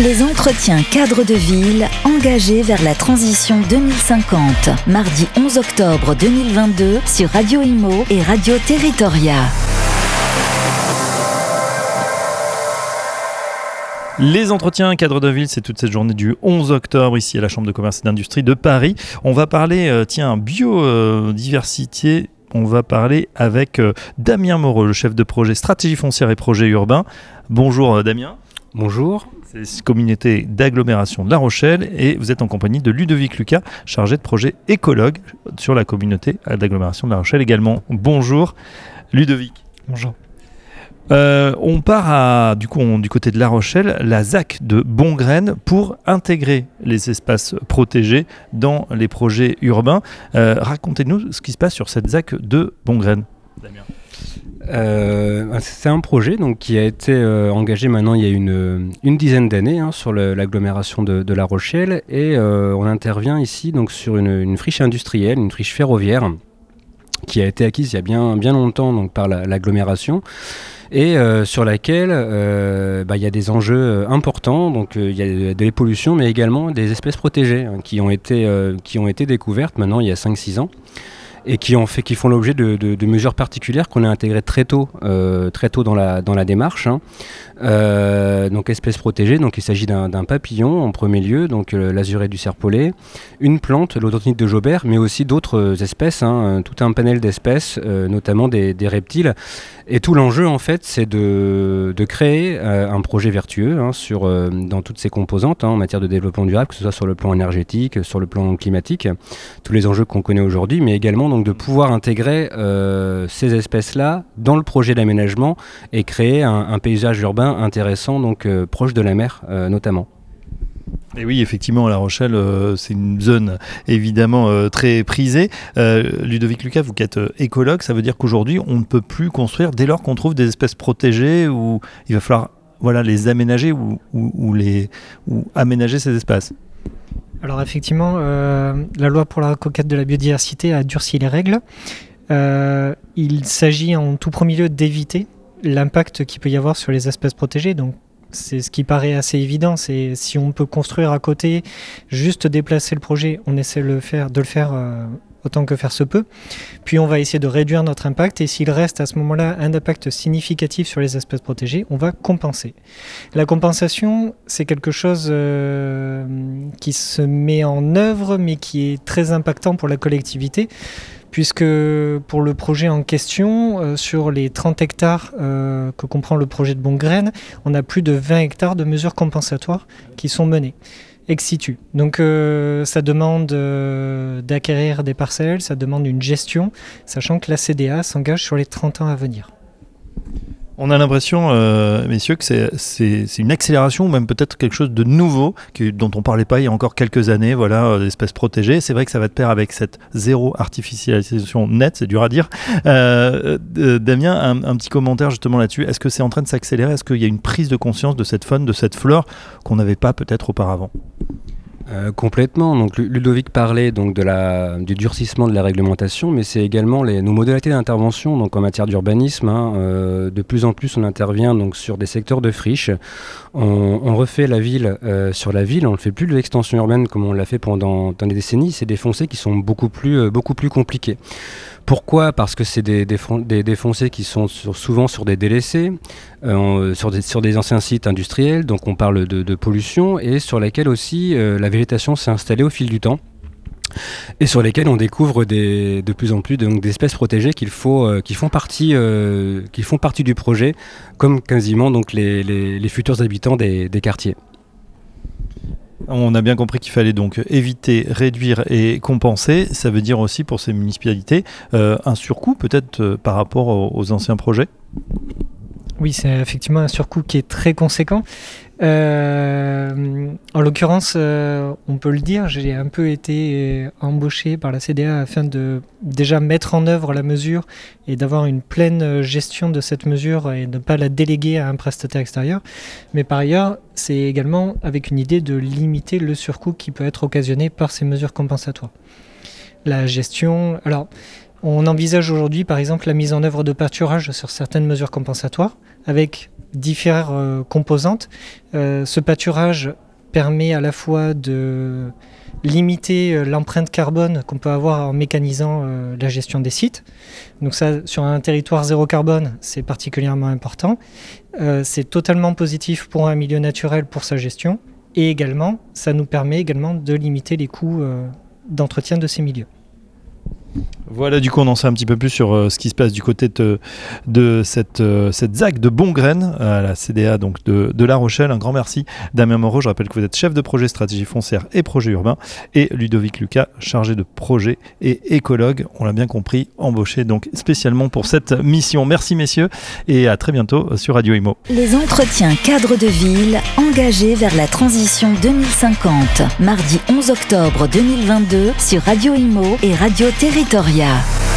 Les entretiens cadres de ville engagés vers la transition 2050. Mardi 11 octobre 2022 sur Radio Imo et Radio Territoria. Les entretiens cadres de ville, c'est toute cette journée du 11 octobre ici à la Chambre de commerce et d'industrie de Paris. On va parler, euh, tiens, biodiversité. On va parler avec euh, Damien Moreau, le chef de projet stratégie foncière et projet urbain. Bonjour euh, Damien. Bonjour. C'est communauté d'agglomération de La Rochelle et vous êtes en compagnie de Ludovic Lucas, chargé de projet écologue sur la communauté d'agglomération de La Rochelle également. Bonjour Ludovic. Bonjour. Euh, on part à, du, coup, du côté de La Rochelle, la ZAC de Bongraine pour intégrer les espaces protégés dans les projets urbains. Euh, racontez-nous ce qui se passe sur cette ZAC de Bongraine. Damien. Euh, c'est un projet donc, qui a été euh, engagé maintenant il y a une, une dizaine d'années hein, sur l'agglomération de, de, La Rochelle. Et euh, on intervient ici donc, sur une, friche industrielle, une friche ferroviaire qui a été acquise il y a bien, bien longtemps donc, par l'agglomération. et sur laquelle bah, il y a des enjeux importants, donc il y a des pollutions, mais également des espèces protégées hein, qui, ont été, qui ont été découvertes maintenant il y a 5-6 ans et qui, ont fait, qui font l'objet de, mesures particulières qu'on a intégrées très tôt, euh, très tôt dans la, dans la démarche. Hein. Euh, donc espèce protégée, donc il s'agit d'un papillon en premier lieu, donc euh, l'azuré du serpolet, une plante, l'odonite de Jobert, mais aussi d'autres espèces, hein, tout un panel d'espèces, notamment des, des, reptiles. Et tout l'enjeu en fait, c'est de, de, créer un projet vertueux hein, sur, dans toutes ses composantes en matière de développement durable, que ce soit sur le plan énergétique, sur le plan climatique, tous les enjeux qu'on connaît aujourd'hui, mais également donc de pouvoir intégrer ces espèces-là dans le projet d'aménagement et créer un, paysage urbain intéressant, donc euh, proche de la mer euh, notamment. Et oui, effectivement, La Rochelle, euh, c'est une zone évidemment euh, très prisée. Euh, Ludovic Lucas, vous qui êtes écologue, ça veut dire qu'aujourd'hui, on ne peut plus construire dès lors qu'on trouve des espèces protégées ou il va falloir voilà, les aménager ou les, ou aménager ces espaces. Alors effectivement, la loi pour la conquête de la biodiversité a durci les règles. il s'agit en tout premier lieu d'éviter l'impact qu'il peut y avoir sur les espèces protégées. Donc, c'est ce qui paraît assez évident. C'est si on peut construire à côté, juste déplacer le projet, on essaie de le faire, de le faire euh, autant que faire se peut. Puis on va essayer de réduire notre impact et s'il reste à ce moment-là un impact significatif sur les espèces protégées, on va compenser. La compensation, c'est quelque chose euh, qui se met en œuvre mais qui est très impactant pour la collectivité puisque pour le projet en question, euh, sur les 30 hectares euh, que comprend le projet de Bongraine, on a plus de 20 hectares de mesures compensatoires qui sont menées ex. Donc euh, ça demande euh, d'acquérir des parcelles, ça demande une gestion, sachant que la CDA s'engage sur les 30 ans à venir. On a l'impression, euh, messieurs, que c'est une accélération ou même peut-être quelque chose de nouveau dont on parlait pas il y a encore quelques années, voilà, euh, protégées. C'est vrai que ça va de pair avec cette zéro artificialisation nette, c'est dur à dire. Damien, un, un, petit commentaire justement là-dessus. Est-ce que c'est en train de s'accélérer? Est-ce qu'il y a une prise de conscience de cette faune, de cette flore qu'on n'avait pas peut-être auparavant? Euh, complètement. Ludovic parlait donc du durcissement de la réglementation, mais c'est également nos modalités d'intervention. Donc en matière d'urbanisme, hein, euh, de plus en plus on intervient donc sur des secteurs de friches. On, refait la ville euh, sur la ville. On ne fait plus de l'extension urbaine comme on l'a fait pendant, des décennies. C'est des foncés qui sont beaucoup plus beaucoup plus compliqués. Pourquoi? Parce que c'est des, des, qui sont souvent sur des délaissés, euh, sur, des, sur, des, anciens sites industriels, donc on parle de, pollution, et sur lesquels aussi euh, la végétation s'est installée au fil du temps et sur lesquels on découvre de plus en plus d'espèces protégées euh, qui, font partie, euh, du projet, comme quasiment les, futurs habitants des quartiers. On a bien compris qu'il fallait donc éviter, réduire et compenser. Ça veut dire aussi pour ces municipalités euh, un surcoût peut-être euh, par rapport aux, aux anciens projets? Oui, c'est effectivement un surcoût qui est très conséquent. Euh, en l'occurrence, euh, on peut le dire, j'ai un peu été embauché par la CDA afin de déjà mettre en œuvre la mesure et d'avoir une pleine gestion de cette mesure et de ne pas la déléguer à un prestataire extérieur. Mais par ailleurs, c'est également avec une idée de limiter le surcoût qui peut être occasionné par ces mesures compensatoires. La gestion, alors on envisage aujourd'hui par exemple la mise en œuvre de pâturage sur certaines mesures compensatoires avec différentes composantes. ce pâturage permet à la fois de limiter euh, l'empreinte carbone qu'on peut avoir en mécanisant euh, la gestion des sites. Donc ça, sur un territoire zéro carbone, c'est particulièrement important. Euh, c'est totalement positif pour un milieu naturel pour sa gestion. Et également, ça nous permet également de limiter les coûts d'entretien de ces milieux. Voilà, du coup, on en sait un petit peu plus sur euh, ce qui se passe du côté de, cette, euh, cette ZAC de Bongraine, à la CDA donc de, La Rochelle. Un grand merci, Damien Moreau. Je rappelle que vous êtes chef de projet stratégie foncière et projet urbain, et Ludovic Lucas, chargé de projet et écologue. On l'a bien compris, embauché donc spécialement pour cette mission. Merci, messieurs, et à très bientôt sur Radio Imo. Les entretiens cadres de ville engagés vers la transition 2050. Mardi 11 octobre 2022 sur Radio Imo et Radio Territoria. Media.